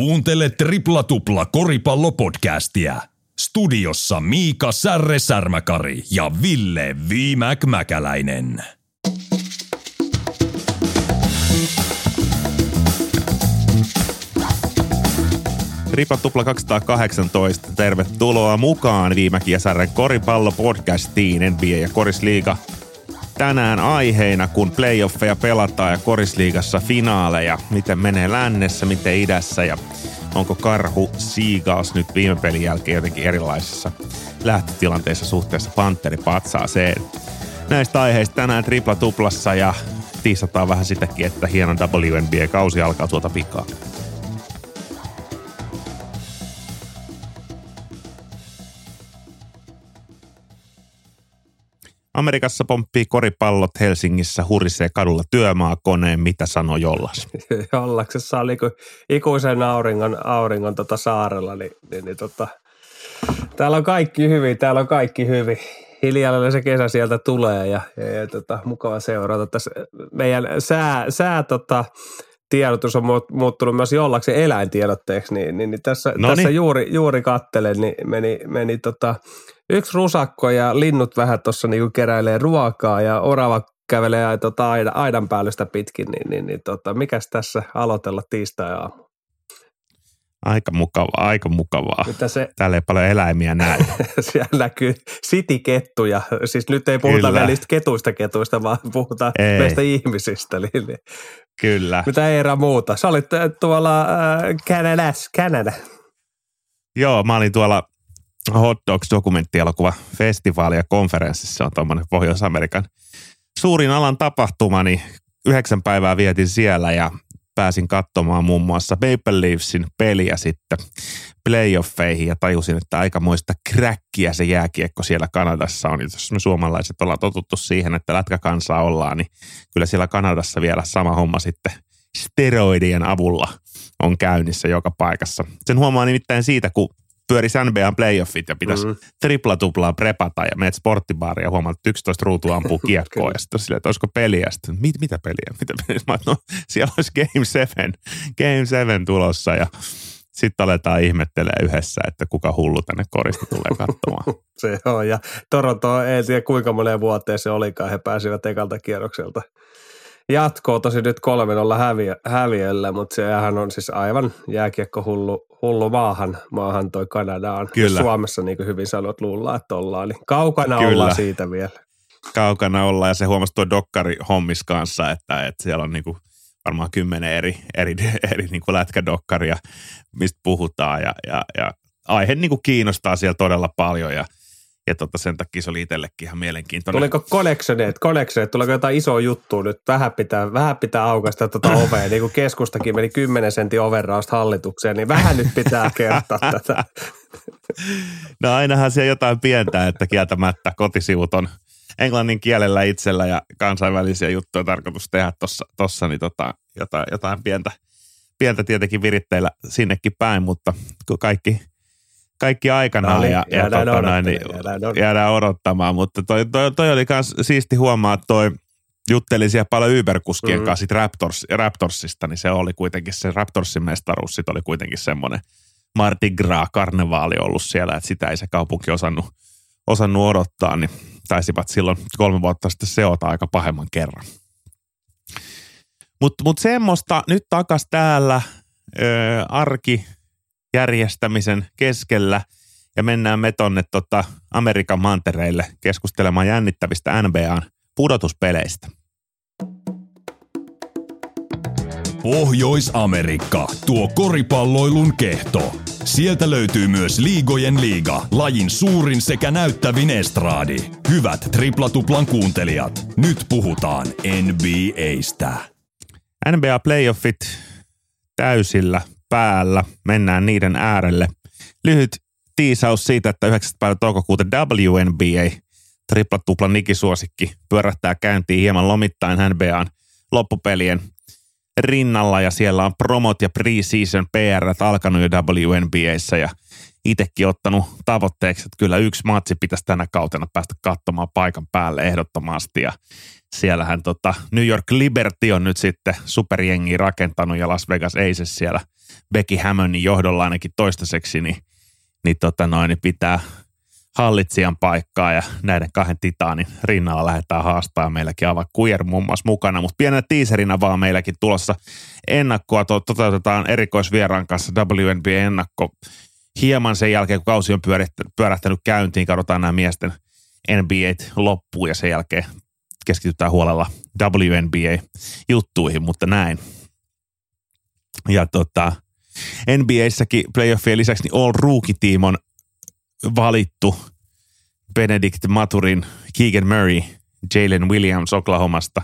Kuuntele Tripla Tupla koripallopodcastia. Studiossa Miika Särre Särmäkari ja Ville Viimäk Mäkäläinen. Tripla Tupla 218. Tervetuloa mukaan Viimäki ja Särren koripallopodcastiin NBA ja Korisliiga tänään aiheina, kun playoffeja pelataan ja korisliigassa finaaleja. Miten menee lännessä, miten idässä ja onko karhu Seagulls nyt viime pelin jälkeen jotenkin erilaisessa lähtötilanteessa suhteessa Panteri patsaaseen. Näistä aiheista tänään tripla tuplassa ja tiisataan vähän sitäkin, että hieno WNBA-kausi alkaa tuota pikaa. Amerikassa pomppii koripallot, Helsingissä hurisee kadulla työmaakoneen, mitä sanoo Jollas? Jollaksessa oli kuin ikuisen auringon, auringon tota saarella, niin, niin, niin tota, täällä on kaikki hyvin, täällä on kaikki hyvin. Hiljalleen se kesä sieltä tulee ja, ja, ja tota, mukava seurata. Tässä meidän sää, sää tota, tiedotus on muuttunut myös jollaksi eläintiedotteeksi, niin, niin, niin tässä, tässä juuri, juuri kattelen, niin meni, meni tota, yksi rusakko ja linnut vähän tuossa niinku keräilee ruokaa ja orava kävelee tota aidan, aidan päällystä pitkin, niin, niin, niin tota, mikäs tässä aloitella tiistai-aamu? Aika mukavaa, aika mukavaa. Mitä se, Täällä ei paljon eläimiä näe. Siellä näkyy sitikettuja. Siis nyt ei puhuta Kyllä. välistä ketuista ketuista, vaan puhutaan ei. meistä ihmisistä. Niin, Kyllä. Mitä Eera muuta? Sä olit äh, tuolla äh, Canadassa, Canada. Joo, mä olin tuolla Hot Dogs dokumenttielokuva festivaali ja konferenssissa on tuommoinen Pohjois-Amerikan suurin alan tapahtuma, niin yhdeksän päivää vietin siellä ja pääsin katsomaan muun muassa Maple Leafsin peliä sitten playoffeihin ja tajusin, että aika muista kräkkiä se jääkiekko siellä Kanadassa on. Jos me suomalaiset ollaan totuttu siihen, että lätkäkansaa ollaan, niin kyllä siellä Kanadassa vielä sama homma sitten steroidien avulla on käynnissä joka paikassa. Sen huomaa nimittäin siitä, kun pyörisi NBAn playoffit ja pitäisi mm. tripla-tuplaa prepata ja meet sporttibaaria ja huomaat, että 11 ruutua ampuu kiekkoa ja sitten silleen, että olisiko peliä. Sitten, mit, mitä peliä? Mitä peliä? Mä, no, siellä olisi Game 7, Game 7 tulossa ja sitten aletaan ihmettelee yhdessä, että kuka hullu tänne korista tulee katsomaan. se on, ja Toronto ei tiedä kuinka moneen vuoteen se olikaan, he pääsivät ekalta kierrokselta jatkoa tosi nyt kolmen olla häviö, häviöllä, mutta sehän on siis aivan jääkiekko hullu, hullu maahan, maahan toi Kanadaan. Kyllä. Suomessa niin kuin hyvin sanot luulla, että ollaan, niin kaukana Kyllä. ollaan siitä vielä. Kaukana ollaan ja se huomasi tuo dokkari hommis kanssa, että, että siellä on niin kuin varmaan kymmenen eri, eri, eri niin kuin lätkädokkaria, mistä puhutaan ja, ja, ja aihe niin kuin kiinnostaa siellä todella paljon ja – ja tota, sen takia se oli itsellekin ihan mielenkiintoinen. Tuliko connectioneet, connectioneet, tuliko jotain isoa juttua nyt? Vähän pitää, vähän pitää aukaista tuota ovea, niin kuin keskustakin meni 10 sentin overrausta hallitukseen, niin vähän nyt pitää kertoa tätä. No ainahan siellä jotain pientä, että kieltämättä kotisivut on englannin kielellä itsellä ja kansainvälisiä juttuja tarkoitus tehdä tuossa, tossa, niin tota, jotain, jotain pientä, pientä tietenkin viritteillä sinnekin päin, mutta kaikki – kaikki aikanaan no, niin, ja, ja tota niin, jäädään, jäädään odottamaan. Mutta toi, toi, toi oli myös siisti huomaa, että toi jutteli siellä paljon Uber-kuskien mm-hmm. kanssa Raptors, Raptorsista, niin se oli kuitenkin se Raptorsin mestaruus, sit oli kuitenkin semmoinen Mardi Gras-karnevaali ollut siellä, että sitä ei se kaupunki osannut, osannut odottaa, niin taisivat silloin kolme vuotta sitten seota aika pahemman kerran. Mutta mut semmoista nyt takas täällä ö, arki järjestämisen keskellä ja mennään me tonne tota Amerikan mantereille keskustelemaan jännittävistä NBAn pudotuspeleistä. Pohjois-Amerikka, tuo koripalloilun kehto. Sieltä löytyy myös Liigojen liiga, lajin suurin sekä näyttävin estraadi. Hyvät triplatuplan kuuntelijat, nyt puhutaan NBAstä. NBA playoffit täysillä päällä. Mennään niiden äärelle. Lyhyt tiisaus siitä, että 9. päivä toukokuuta WNBA triplatuplan nikisuosikki pyörähtää käyntiin hieman lomittain NBAn loppupelien rinnalla ja siellä on promot ja preseason PR alkanut jo WNBAissa ja itsekin ottanut tavoitteeksi, että kyllä yksi matsi pitäisi tänä kautena päästä katsomaan paikan päälle ehdottomasti. Ja siellähän tota New York Liberty on nyt sitten superjengi rakentanut ja Las Vegas Aces siellä Becky Hammonin johdolla ainakin toistaiseksi, niin, niin, tota noin, niin pitää hallitsijan paikkaa ja näiden kahden titaanin rinnalla lähdetään haastaa. Meilläkin Ava Queer muun muassa mukana, mutta pienenä tiiserinä vaan meilläkin tulossa ennakkoa. Toteutetaan erikoisvieraan kanssa WNBA-ennakko hieman sen jälkeen, kun kausi on pyörähtänyt käyntiin, katsotaan nämä miesten NBA loppuun ja sen jälkeen keskitytään huolella WNBA-juttuihin, mutta näin. Ja tota, NBAssäkin playoffien lisäksi niin All Rookie-team on valittu Benedict Maturin, Keegan Murray, Jalen Williams Oklahomasta,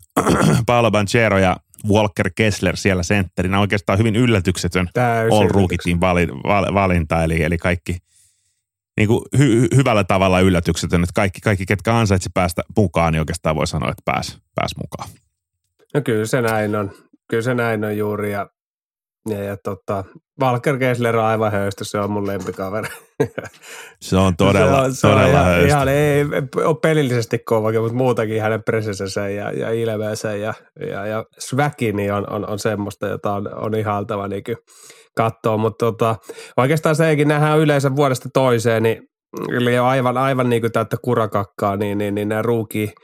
Paolo Banchero ja Walker Kessler siellä sentterinä. Oikeastaan hyvin yllätyksetön Täysin All Rookie Team valinta, eli, eli kaikki niin kuin hy, hyvällä tavalla yllätyksetön, että kaikki, kaikki ketkä ansaitsi päästä mukaan, niin oikeastaan voi sanoa, että pääs, pääs mukaan. No kyllä se näin on. Kyllä se näin on juuri ja ja, ja tota, Valker Kessler on aivan höystö, se on mun lempikaveri. Se on todella, se on, se todella on höystö. Ihan ei ole pelillisesti kova, mutta muutakin hänen presensensä ja, ja ilmeensä ja, ja, ja niin on, on, on, semmoista, jota on, on ihaltava niin katsoa. Mutta tota, oikeastaan sekin nähdään yleensä vuodesta toiseen, niin eli aivan, aivan niin kuin täyttä kurakakkaa, niin, niin, niin nämä ruuki –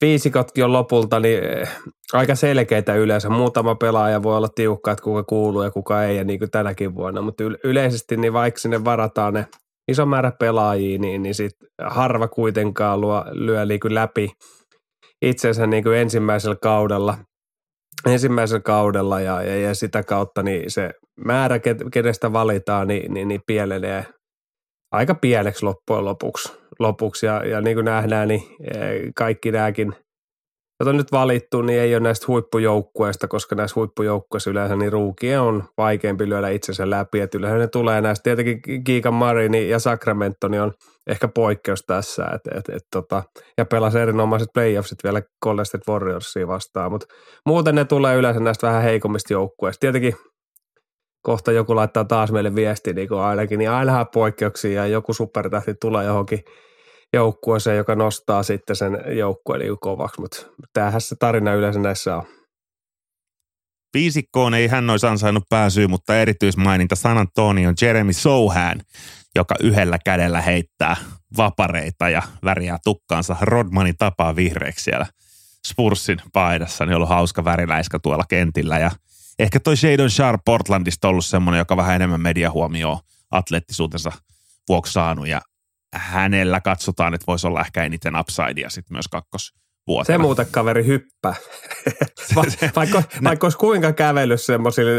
viisikotkin on lopulta niin eh, aika selkeitä yleensä. Muutama pelaaja voi olla tiukka, että kuka kuuluu ja kuka ei, ja niin kuin tänäkin vuonna. Mutta yleisesti, niin vaikka sinne varataan ne iso määrä pelaajia, niin, niin sit harva kuitenkaan luo, lyö niin kuin läpi itsensä niin kuin ensimmäisellä kaudella. Ensimmäisellä kaudella ja, ja, ja, sitä kautta niin se määrä, kenestä valitaan, niin, niin, niin pienenee aika pieneksi loppujen lopuksi. lopuksi. Ja, ja niin kuin nähdään, niin eh, kaikki nämäkin, joita on nyt valittu, niin ei ole näistä huippujoukkueista, koska näissä huippujoukkueissa yleensä niin ruukien on vaikeampi lyödä itsensä läpi. Että yleensä ne tulee näistä, tietenkin Kiikan Marini ja Sacramento niin on ehkä poikkeus tässä. Et, et, et, tota, ja pelasi erinomaiset playoffsit vielä Golden State Warriorsia vastaan, mutta muuten ne tulee yleensä näistä vähän heikommista joukkueista. Tietenkin kohta joku laittaa taas meille viesti niin kuin ainakin, niin ainahan poikkeuksia ja joku supertähti tulee johonkin joukkueeseen, joka nostaa sitten sen joukkueen niin kovaksi, mutta tämähän se tarina yleensä näissä on. Viisikkoon ei hän olisi ansainnut pääsyä, mutta erityismaininta San Antonio Jeremy Sohan, joka yhdellä kädellä heittää vapareita ja väriää tukkaansa. Rodmanin tapaa vihreäksi siellä Spursin paidassa, niin on ollut hauska väriläiskä tuolla kentillä. Ja – ehkä toi Shadon Sharp Portlandista ollut semmoinen, joka vähän enemmän mediahuomioon atleettisuutensa vuoksi saanut. Ja hänellä katsotaan, että voisi olla ehkä eniten upsidea sitten myös kakkos vuotena. Se muuten kaveri hyppää. Va- vaikka, vaikka olisi kuinka kävellyt semmoisille,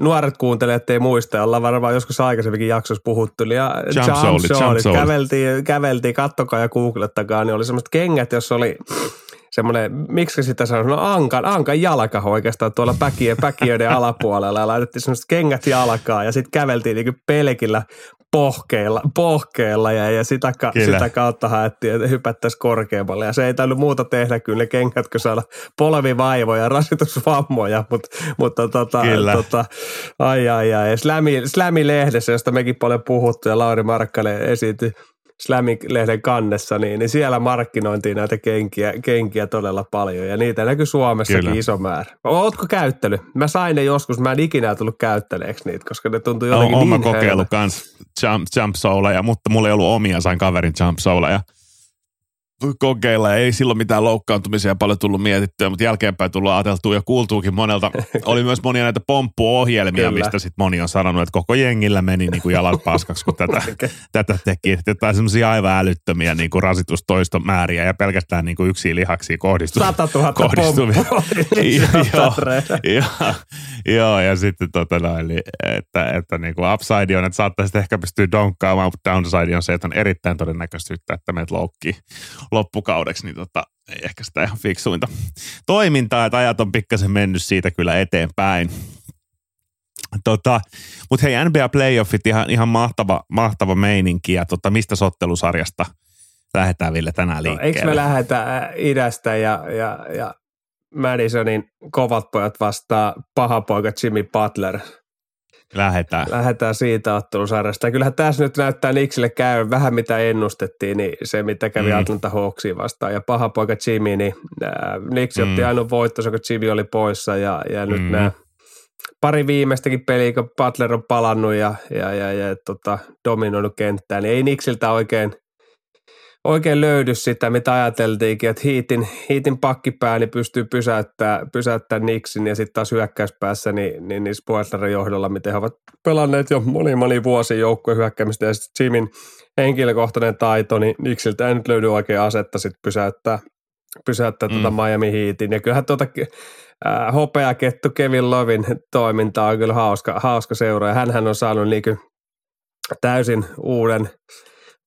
nuoret kuuntelijat ei muista, ollaan varmaan joskus aikaisemminkin jaksossa puhuttu. Ja jump, jump, soul, jump. Käveltiin, käveltiin, kattokaa ja googlettakaa, niin oli semmoiset kengät, jos oli semmoinen, miksi sitä sanoo, no ankan, ankan jalka oikeastaan tuolla päkiö, päkiöiden alapuolella ja laitettiin semmoiset kengät jalkaa ja sitten käveltiin niinku pelkillä pohkeilla, pohkeilla ja, ja sitä, ka, sitä kautta haettiin, että hypättäisiin korkeammalle. Ja se ei täytyy muuta tehdä kyllä ne kengät, kun saada polvivaivoja, rasitusvammoja, mutta, mutta tota, tota, ai ai ai. Slämi, Slämi-lehdessä, josta mekin paljon puhuttu ja Lauri Markkanen esiintyi Slamik-lehden kannessa, niin, niin siellä markkinointiin näitä kenkiä, kenkiä todella paljon ja niitä näkyy Suomessakin Kyllä. iso määrä. Ootko käyttänyt? Mä sain ne joskus, mä en ikinä tullut käyttäneeksi niitä, koska ne tuntuu jotenkin no, niin Olen kokeillut kans jump, jump souleja, mutta mulla ei ollut omia, sain kaverin jump souleja kokeilla. Ei silloin mitään loukkaantumisia paljon tullut mietittyä, mutta jälkeenpäin tullut ajateltua ja kuultuukin monelta. Oli myös monia näitä pomppuohjelmia, Kyllä. mistä sitten moni on sanonut, että koko jengillä meni niin kuin jalat paskaksi, kun tätä, tätä teki. Että semmoisia aivan älyttömiä niin kuin rasitustoistomääriä ja pelkästään niin kuin yksiin lihaksiin kohdistuvia. 100 000 kohdistuvia. joo, joo, joo, ja sitten tota noin, että, että niin kuin upside on, että saattaisi ehkä pystyä donkkaamaan, mutta downside on se, että on erittäin todennäköisyyttä, että meidät loukkii loppukaudeksi, niin tota, ei ehkä sitä ihan fiksuinta toimintaa, että ajat on pikkasen mennyt siitä kyllä eteenpäin. Tota, Mutta hei, NBA Playoffit ihan, ihan mahtava, mahtava meininki ja tota, mistä sottelusarjasta lähdetään Ville tänään liikkeelle? No, eikö me lähdetä idästä ja, ja, ja Madisonin kovat pojat vastaa paha poika Jimmy Butler. Lähetään. Lähdetään siitä ottelusarjasta. Ja kyllähän tässä nyt näyttää Nixille käy vähän mitä ennustettiin, niin se mitä kävi mm. Atlanta Hawksiin vastaan. Ja paha poika Jimmy, niin äh, Nix mm. otti ainoa voitto, kun Jimmy oli poissa ja, ja nyt mm. nämä pari viimeistäkin peliä, kun Butler on palannut ja, ja, ja, ja tota, dominoinut kenttää, niin ei Nixiltä oikein – oikein löydy sitä, mitä ajateltiinkin, että Hiitin, Hiitin pakkipää niin pystyy pysäyttämään, pysäyttämään Nixin ja sitten taas hyökkäyspäässä niin, niin, niin Spoitlerin johdolla, miten he ovat pelanneet jo moni moni vuosi joukkueen hyökkäämistä ja sitten Jimin henkilökohtainen taito, niin Nixiltä ei nyt löydy oikein asetta sitten pysäyttää, pysäyttää tuota mm. tuota Miami Heatin. Ja kyllähän tuota äh, hopeakettu Kevin Lovin toiminta on kyllä hauska, hauska seura ja hänhän on saanut niin täysin uuden –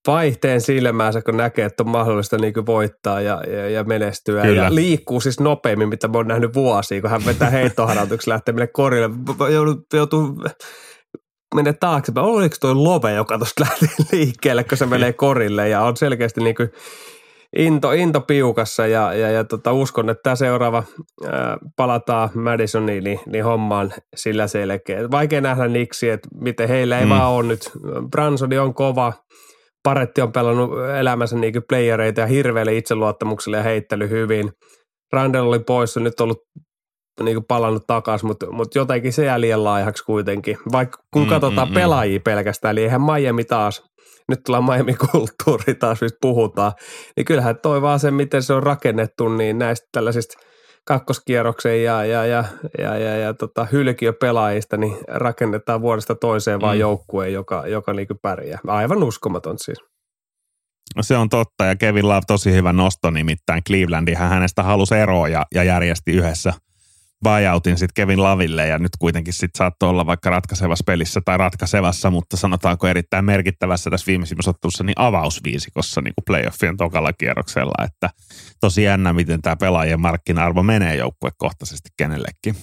vaihteen silmäänsä, kun näkee, että on mahdollista niin kuin voittaa ja, ja, ja menestyä. Kyllä. Ja liikkuu siis nopeammin, mitä mä oon nähnyt vuosia, kun hän vetää heittoharjoituksessa lähtee mennä korille. Joutuu, joutuu mennä taaksepäin. Oliko toi love, joka tuosta lähti liikkeelle, kun se menee korille ja on selkeästi niin kuin into, into piukassa ja, ja, ja tota, uskon, että tämä seuraava ää, palataan Madisoniin, niin, niin hommaan sillä selkeä. Vaikea nähdä niksi, että miten heillä ei mm. vaan ole nyt. Bransoni on kova, Paretti on pelannut elämänsä niin playereita ja hirveälle itseluottamukselle ja heittely hyvin. Randall oli poissa, nyt ollut niin kuin palannut takaisin, mutta, mutta jotenkin se jää liian laihaksi kuitenkin. Vaikka kun mm, katsotaan mm, mm. pelaajia mm. pelkästään, eli eihän Miami taas, nyt tullaan Miami-kulttuuri taas, mistä puhutaan, niin kyllähän toi vaan se, miten se on rakennettu, niin näistä tällaisista – kakkoskierroksen ja, ja, ja, ja, ja, ja tota, hylkiöpelaajista, niin rakennetaan vuodesta toiseen mm. vaan joukkueen, joka, joka niin pärjää. Aivan uskomaton siis. No se on totta ja Kevin Love tosi hyvä nosto nimittäin Clevelandin. Hän hänestä halusi eroa ja, ja järjesti yhdessä – buyoutin sitten Kevin Laville ja nyt kuitenkin sitten saattoi olla vaikka ratkaisevassa pelissä tai ratkaisevassa, mutta sanotaanko erittäin merkittävässä tässä viimeisimmässä ottelussa niin avausviisikossa niin kuin playoffien tokalla kierroksella, että tosi jännä, miten tämä pelaajien markkina-arvo menee joukkuekohtaisesti kenellekin.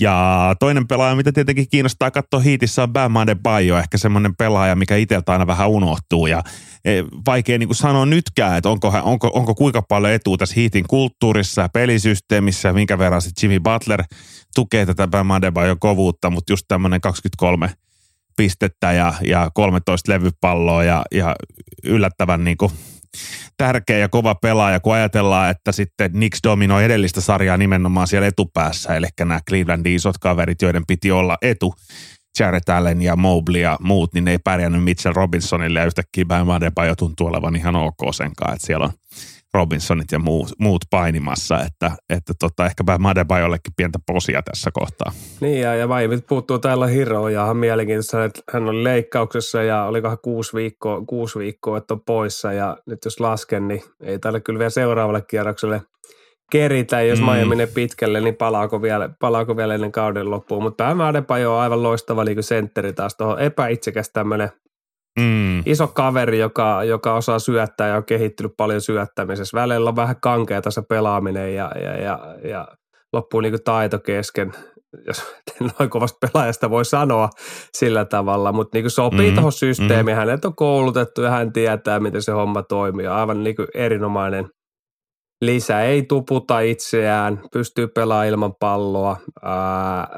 Ja toinen pelaaja, mitä tietenkin kiinnostaa katsoa hiitissä on Bam Bayo, ehkä semmoinen pelaaja, mikä itseltä aina vähän unohtuu. Ja e, vaikea niin kuin sanoa nytkään, että onko, onko, onko kuinka paljon etua tässä hiitin kulttuurissa pelisysteemissä, minkä verran sitten Jimmy Butler tukee tätä Bam Bayo kovuutta, mutta just tämmöinen 23 pistettä ja, ja 13 levypalloa ja, ja yllättävän niin kuin tärkeä ja kova pelaaja, kun ajatellaan, että sitten Knicks dominoi edellistä sarjaa nimenomaan siellä etupäässä, eli nämä Clevelandin isot kaverit, joiden piti olla etu, Jared Allen ja Mobley ja muut, niin ne ei pärjännyt Mitchell Robinsonille ja yhtäkkiä Bam jo tuntuu olevan ihan ok senkaan, että siellä on Robinsonit ja muut, muut painimassa, että, että tota, ehkä jollekin pientä posia tässä kohtaa. Niin ja, ja Miami puuttuu täällä Hiro ja on mielenkiintoista, että hän oli leikkauksessa ja olikohan kuusi viikkoa, kuusi viikkoa, että on poissa ja nyt jos lasken, niin ei täällä kyllä vielä seuraavalle kierrokselle keritä, jos mm. Miami menee pitkälle, niin palaako vielä, palaako vielä ennen kauden loppuun. Mutta Bam Adebayo on aivan loistava niin sentteri taas tuohon epäitsekäs tämmöinen Mm. Iso kaveri, joka, joka osaa syöttää ja on kehittynyt paljon syöttämisessä. Välillä on vähän kankeata se pelaaminen ja, ja, ja, ja loppuu niin kuin taito kesken, jos noin kovasta pelaajasta voi sanoa sillä tavalla, mutta niin kuin sopii mm, tuohon systeemiin. Mm. Hänet on koulutettu ja hän tietää, miten se homma toimii. Aivan niin kuin erinomainen lisä. Ei tuputa itseään, pystyy pelaamaan ilman palloa, ää,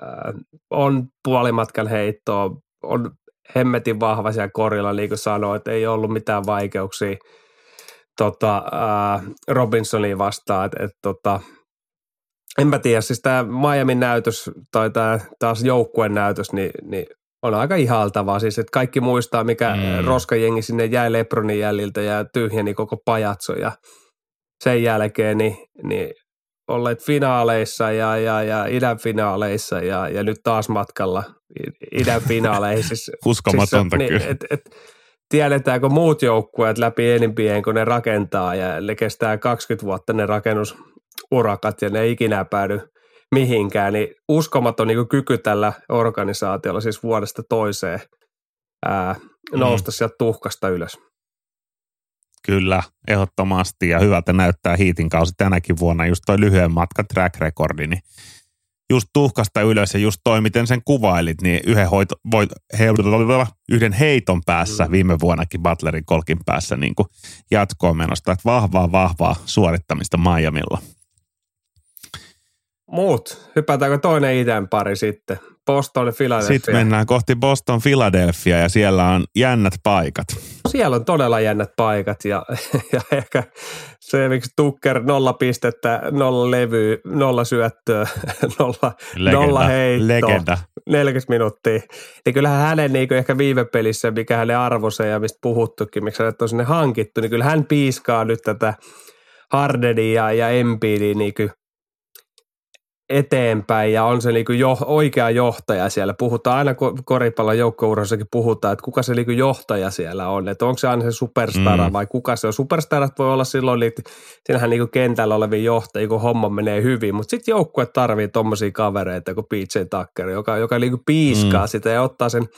on puolimatkan heittoa, on hemmetin vahva siellä korilla, niin kuin sanoin, että ei ollut mitään vaikeuksia tota, ää, Robinsonia vastaan. Et, et, tota, enpä tiedä, siis tämä Miamin näytös tai tämä taas joukkueen näytös, niin, niin on aika ihaltavaa. Siis, että kaikki muistaa, mikä mm. roskajengi sinne jäi Lebronin jäljiltä ja tyhjeni koko pajatso ja sen jälkeen niin, niin olleet finaaleissa ja, ja, ja idän finaaleissa ja, ja nyt taas matkalla idän finaaleihin. Siis, Uskomatonta siis, kyllä. et, et, tiedetäänkö muut joukkueet läpi enimpien, kun ne rakentaa ja ne kestää 20 vuotta ne rakennusurakat ja ne ei ikinä päädy mihinkään, niin uskomaton niin kyky tällä organisaatiolla siis vuodesta toiseen ää, nousta mm. sieltä tuhkasta ylös. Kyllä, ehdottomasti ja hyvältä näyttää hiitin kausi tänäkin vuonna just toi lyhyen matkan track recordi, niin just tuhkasta ylös ja just toi, miten sen kuvailit, niin yhden, hoito, voit, he, yhden heiton päässä viime vuonnakin Butlerin kolkin päässä niin kuin jatkoon menosta. Että vahvaa, vahvaa suorittamista Miamilla. Muut. Hypätäänkö toinen idän pari sitten? Boston Philadelphia. Sitten mennään kohti Boston Philadelphia ja siellä on jännät paikat. Siellä on todella jännät paikat ja, ja ehkä se, miksi Tucker nolla pistettä, nolla levyä, nolla syöttöä, nolla, Legenda. nolla heittoa. Legenda. 40 minuuttia. Niin kyllähän hänen niin ehkä viime pelissä, mikä hänen arvonsa ja mistä puhuttukin, miksi hänet on sinne hankittu, niin kyllä hän piiskaa nyt tätä Hardenia ja Embiidia niin eteenpäin ja on se niinku jo, oikea johtaja siellä. Puhutaan aina koripallon joukkourassakin puhutaan, että kuka se niinku johtaja siellä on. Että onko se aina se superstara mm. vai kuka se on. Superstarat voi olla silloin, että siinähän niinku kentällä olevia johtajia, kun homma menee hyvin. Mutta sitten joukkue tarvii tuommoisia kavereita kuin PJ Tucker, joka, joka niinku piiskaa mm. sitä ja ottaa sen –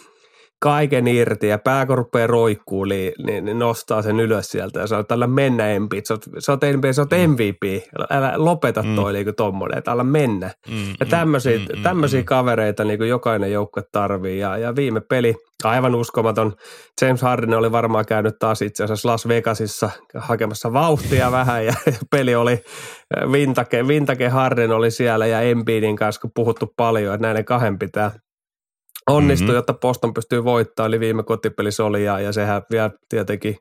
kaiken irti ja pää kun rupeaa roikkuu, niin, niin, niin, nostaa sen ylös sieltä ja sanoo, että älä mennä MP, sä oot, sä oot, MVP, sä oot MVP, älä lopeta mm. toi niin tommonen, että älä mennä. Mm, ja tämmöisiä, mm, tämmöisiä mm, kavereita niin kuin jokainen joukkue tarvii ja, ja viime peli, aivan uskomaton, James Harden oli varmaan käynyt taas itse asiassa Las Vegasissa hakemassa vauhtia vähän ja peli oli, Vintake, Vintake Harden oli siellä ja Embiidin kanssa kun puhuttu paljon, että näiden kahden pitää – onnistui, mm-hmm. jotta Boston pystyy voittamaan, eli viime kotipelissä oli, ja, ja sehän vielä tietenkin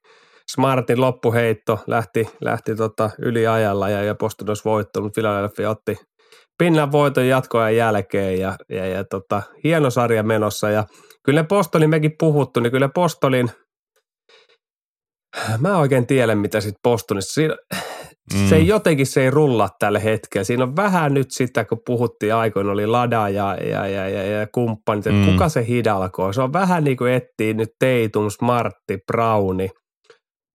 Smartin loppuheitto lähti, lähti tota yliajalla ja, ja Boston olisi voittanut, Philadelphia otti pinnan voiton jatkoajan jälkeen ja, ja, ja tota, hieno sarja menossa ja kyllä Postolin mekin puhuttu, niin kyllä Postolin, mä oikein tiedä mitä sitten Postonissa, siinä, Mm. Se ei jotenkin se ei rulla tällä hetkellä. Siinä on vähän nyt sitä, kun puhuttiin aikoina, oli Lada ja, ja, ja, ja, ja kumppanit, että mm. kuka se hidalkoo. Se on vähän niin kuin etsii nyt Teitum, Smartti, Browni,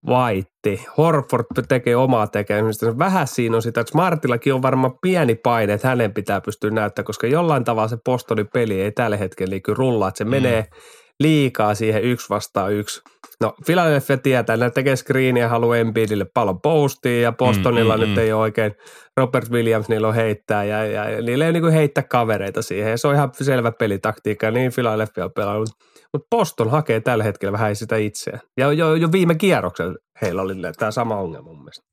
Vaitti. Horford tekee omaa tekemistä. Vähän siinä on sitä, että Smartillakin on varmaan pieni paine, että hänen pitää pystyä näyttämään, koska jollain tavalla se postoli peli ei tällä hetkellä niin rullaa, että se mm. menee – liikaa siihen yksi vastaan yksi. No Philadelphia tietää, että ne tekee screeniä, haluaa Embiidille pallon postiin ja Bostonilla mm, mm, nyt mm. ei ole oikein, Robert Williams niillä on heittää ja, ja, niillä ei niin heittää kavereita siihen ja se on ihan selvä pelitaktiikka, niin Philadelphia on pelannut. Mutta Boston hakee tällä hetkellä vähän sitä itseään. Ja jo, jo viime kierroksella heillä oli tämä sama ongelma mun mielestä.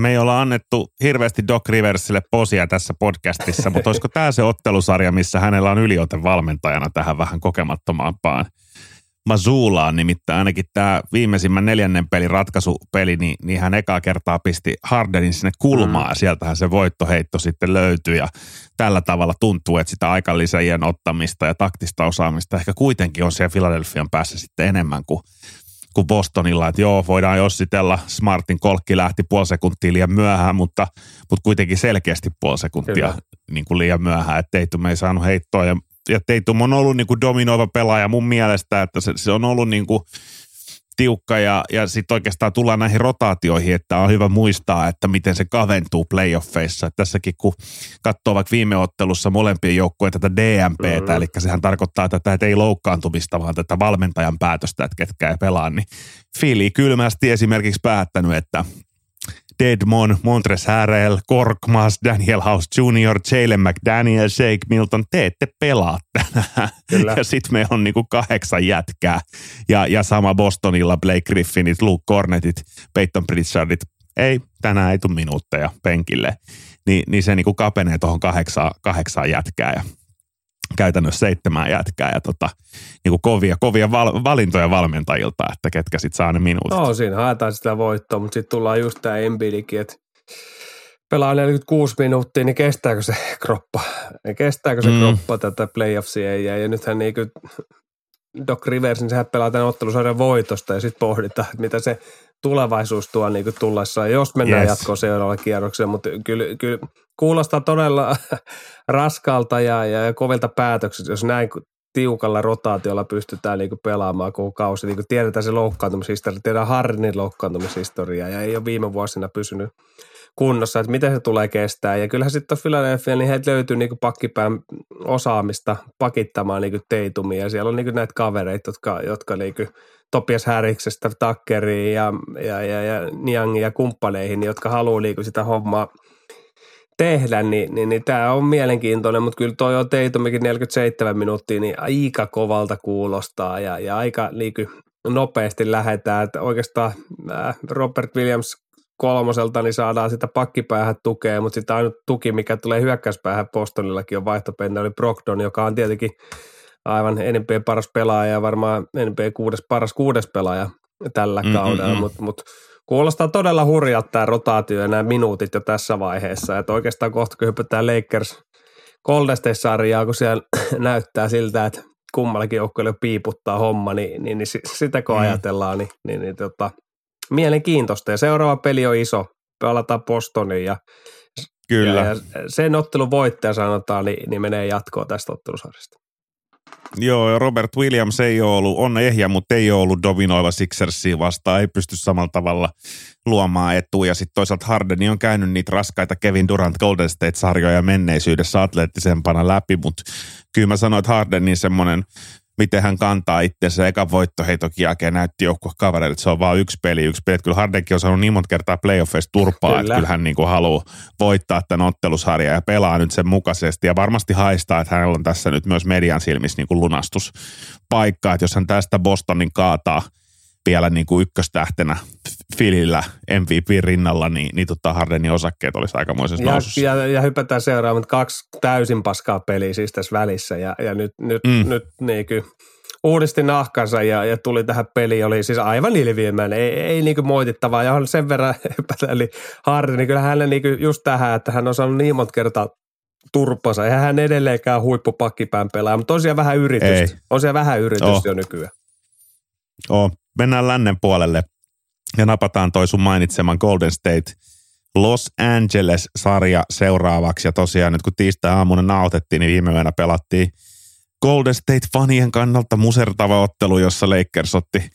Me ei olla annettu hirveästi Doc Riversille posia tässä podcastissa, mutta olisiko tämä se ottelusarja, missä hänellä on yliote valmentajana tähän vähän kokemattomampaan Mazulaan, nimittäin ainakin tämä viimeisimmän neljännen pelin ratkaisupeli, niin, niin hän ekaa kertaa pisti Hardenin sinne kulmaan mm. sieltähän se voittoheitto sitten löytyi ja tällä tavalla tuntuu, että sitä aikalisajien ottamista ja taktista osaamista ehkä kuitenkin on siellä Filadelfian päässä sitten enemmän kuin kuin Bostonilla, että joo, voidaan jossitella, Smartin kolkki lähti puoli sekuntia liian myöhään, mutta, mutta kuitenkin selkeästi puoli sekuntia niin kuin liian myöhään, että Teitum ei saanut heittoa ja, ja Teitum on ollut niin kuin dominoiva pelaaja mun mielestä, että se, se on ollut niin kuin tiukka ja, ja sitten oikeastaan tullaan näihin rotaatioihin, että on hyvä muistaa, että miten se kaventuu playoffeissa. Tässäkin kun katsoo vaikka viime ottelussa molempien joukkueen tätä DMPtä, mm-hmm. eli sehän tarkoittaa tätä, että ei loukkaantumista, vaan tätä valmentajan päätöstä, että ketkä ei pelaa, niin Fili kylmästi esimerkiksi päättänyt, että Deadmon, Montres Harrell, Korkmaz, Daniel House Jr., Jalen McDaniel, Shake Milton, te ette pelaa tänään. Kyllä. Ja sitten me on niinku kahdeksan jätkää. Ja, ja sama Bostonilla Blake Griffinit, Luke Cornetit, Peyton Pritchardit. Ei, tänään ei tule minuutteja penkille. Ni, niin se niinku kapenee tuohon kahdeksaan, kahdeksaan jätkää. Ja käytännössä seitsemän jätkää ja tota, niin kuin kovia, kovia val, valintoja valmentajilta, että ketkä sitten saa ne minuutit. No siinä haetaan sitä voittoa, mutta sitten tullaan just tämä Embiidikin, että pelaa 46 minuuttia, niin kestääkö se kroppa? Kestääkö se mm. kroppa tätä playoffsia? Ja, ja nythän niin kuin Doc Rivers, niin sehän pelaa tämän ottelusarjan voitosta ja sitten pohditaan, että mitä se tulevaisuus tuo niin kuin tullessa, jos mennään yes. jatkoon seuraavalle kierrokselle, mutta kyllä, kyllä kuulostaa todella raskalta ja, ja kovilta päätöksiltä, jos näin tiukalla rotaatiolla pystytään niin pelaamaan koko kausi. Niin tiedetään se loukkaantumishistoria, tiedetään Harnin loukkaantumishistoria ja ei ole viime vuosina pysynyt kunnossa, että miten se tulee kestää. Ja kyllähän sitten Philadelphia, niin heiltä löytyy niin pakkipään osaamista pakittamaan niin teitumia. Ja siellä on niin näitä kavereita, jotka, jotka niin Topias Häriksestä Takkeriin ja, ja, ja, ja Niangin ja kumppaneihin, jotka haluaa niin sitä hommaa – tehdä, niin, niin, niin tämä on mielenkiintoinen, mutta kyllä toi on Teitumikin 47 minuuttia, niin aika kovalta kuulostaa ja, ja aika niin nopeasti lähdetään, että oikeastaan Robert Williams kolmoselta, niin saadaan sitä pakkipäähän tukea, mutta sitten ainut tuki, mikä tulee hyökkäyspäähän Bostonillakin on vaihtopenna, oli Brogdon, joka on tietenkin aivan NBA paras pelaaja ja varmaan NBA kuudes, paras kuudes pelaaja tällä mm, kaudella, mutta mut, kuulostaa todella hurjalta tämä rotaatio ja nämä minuutit jo tässä vaiheessa, että oikeastaan kohta kun hypätään Lakers Golden State-sarjaa, kun siellä näyttää siltä, että kummallakin joukkueella piiputtaa homma, niin, niin, niin sitä kun mm. ajatellaan, niin, niin, niin tota, mielenkiintoista. Ja seuraava peli on iso, pelataan Bostonin ja, Kyllä. ja, ja sen ottelun voittaja sanotaan, niin, niin menee jatkoon tästä ottelusarjasta. Joo, Robert Williams ei ole ollut, on ehjä, mutta ei ole ollut dominoiva Sixersia vastaan, ei pysty samalla tavalla luomaan etua. Sitten toisaalta Hardeni on käynyt niitä raskaita Kevin Durant Golden State-sarjoja menneisyydessä atleettisempana läpi, mutta kyllä mä sanoin, että Hardenin semmoinen miten hän kantaa itsensä. Eka voittoheitokin jälkeen näytti joukkue kavereille, että se on vain yksi peli, yksi peli. Kyllä Hardenkin on saanut niin monta kertaa playoffeista turpaa, Kyllä. että kyllä hän niin kuin haluaa voittaa tämän ottelusarjan ja pelaa nyt sen mukaisesti. Ja varmasti haistaa, että hänellä on tässä nyt myös median silmissä niin kuin lunastuspaikka, että jos hän tästä Bostonin kaataa – vielä niin kuin ykköstähtenä Filillä MVP rinnalla, niin, niin tota Hardenin osakkeet olisi aikamoisessa ja, nousussa. Ja, ja hypätään seuraamaan kaksi täysin paskaa peliä siis tässä välissä ja, ja nyt, nyt, mm. nyt niin kuin uudisti nahkansa ja, ja tuli tähän peliin, oli siis aivan ilviömäinen, ei, ei niin kuin moitittavaa ja on sen verran eli Harden, niin kyllä hänelle niin kuin just tähän, että hän on saanut niin monta kertaa turpansa. Eihän hän edelleenkään huippupakkipään pelaaja, mutta tosiaan vähän yritystä. Ei. On siellä vähän yritystä oh. jo nykyään. Oh mennään lännen puolelle ja napataan toi sun mainitseman Golden State Los Angeles-sarja seuraavaksi. Ja tosiaan nyt kun tiistai-aamuna nautettiin, niin viime yönä pelattiin Golden State-fanien kannalta musertava ottelu, jossa Lakers otti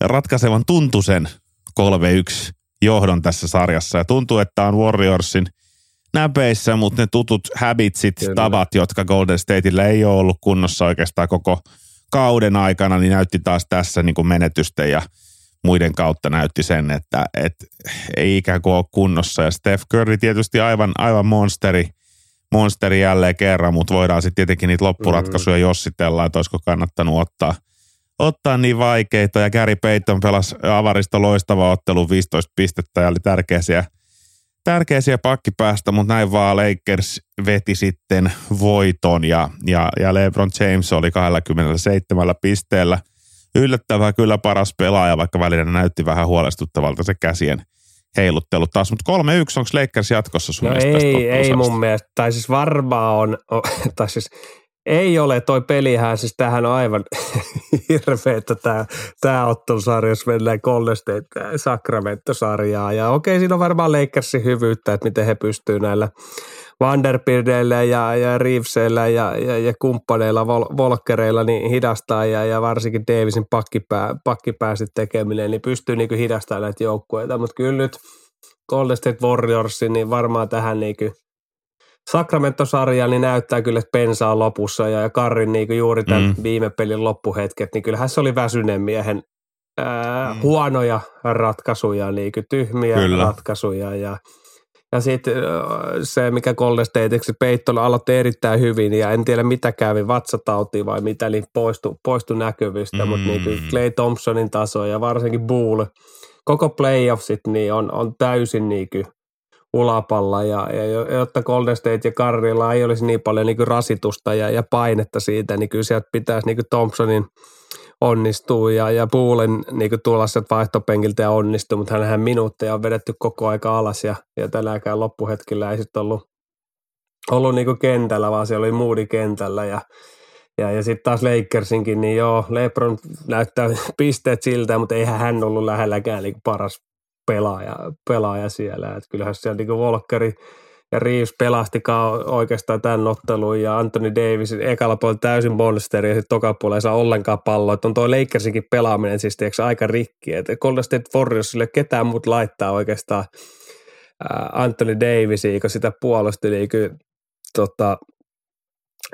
ratkaisevan tuntusen 3-1 johdon tässä sarjassa. Ja tuntuu, että on Warriorsin näpeissä, mutta ne tutut habitsit, Kyllä. tavat, jotka Golden Stateillä ei ole ollut kunnossa oikeastaan koko – kauden aikana niin näytti taas tässä niin kuin menetysten ja muiden kautta näytti sen, että et, ei ikään kuin ole kunnossa. Ja Steph Curry tietysti aivan, aivan monsteri, monsteri jälleen kerran, mutta voidaan sitten tietenkin niitä loppuratkaisuja mm. jossitella, että olisiko kannattanut ottaa, ottaa niin vaikeita. Ja Gary Payton pelasi avarista loistava ottelu 15 pistettä ja oli tärkeä siellä – tärkeä siellä pakkipäästä, mutta näin vaan Lakers veti sitten voiton ja, ja, ja LeBron James oli 27 pisteellä. Yllättävää kyllä paras pelaaja, vaikka välillä näytti vähän huolestuttavalta se käsien heiluttelu taas. Mutta 3-1, onko Lakers jatkossa sun no ei, ei mun mielestä. Tai siis varmaan on, tai siis ei ole, toi pelihän, siis tämähän on aivan hirveä, että tämä, tämä ottelusarja, jos mennään Golden Sacramento-sarjaa. Ja okei, siinä on varmaan Lakersin hyvyyttä, että miten he pystyy näillä Vanderbildeillä ja, ja Reevesillä ja, ja, ja kumppaneilla, vol, Volkereilla niin hidastaa ja, ja varsinkin Davisin pakkipää, pakkipää tekeminen, niin pystyy niin hidastamaan näitä joukkueita. Mutta kyllä nyt Golden State Warriors, niin varmaan tähän niin kuin Sacramento-sarja niin näyttää kyllä, että pensa on lopussa ja Karrin niin juuri tämän mm. viime pelin loppuhetket, niin kyllähän se oli väsyneen miehen ää, mm. huonoja ratkaisuja, niin kuin tyhmiä kyllä. ratkaisuja ja ja sitten se, mikä Golden State, se Peyton aloitti erittäin hyvin ja en tiedä mitä kävi, vatsatauti vai mitä, niin poistui, poistui näkyvistä, mm. mutta niin kuin Clay Thompsonin taso ja varsinkin Bull, koko playoffsit niin on, on täysin niin kuin ulapalla ja, ja jotta Golden State ja Karrilla ei olisi niin paljon niin rasitusta ja, ja painetta siitä, niin kyllä sieltä pitäisi niin Thompsonin onnistua ja, ja Poolen niin tulla sieltä vaihtopenkiltä ja onnistua, mutta hänhän minuutteja on vedetty koko aika alas ja, ja tänäänkään loppuhetkellä ei sitten ollut, ollut niin kentällä, vaan se oli Moody kentällä ja ja, ja sitten taas Lakersinkin, niin joo, Lebron näyttää pisteet siltä, mutta eihän hän ollut lähelläkään niin paras pelaaja, pelaaja siellä. Et kyllähän siellä niin Volkeri ja Reeves pelastikaan oikeastaan tämän ottelun ja Anthony Davis ekalla puolella täysin monsteri ja sitten toka puolella ei saa ollenkaan palloa. Et on tuo Lakersinkin pelaaminen siis tiedätkö, aika rikki. Et Golden State Warriorsille ketään muut laittaa oikeastaan Anthony Davisia, kun sitä puolusti, niin kyllä tota,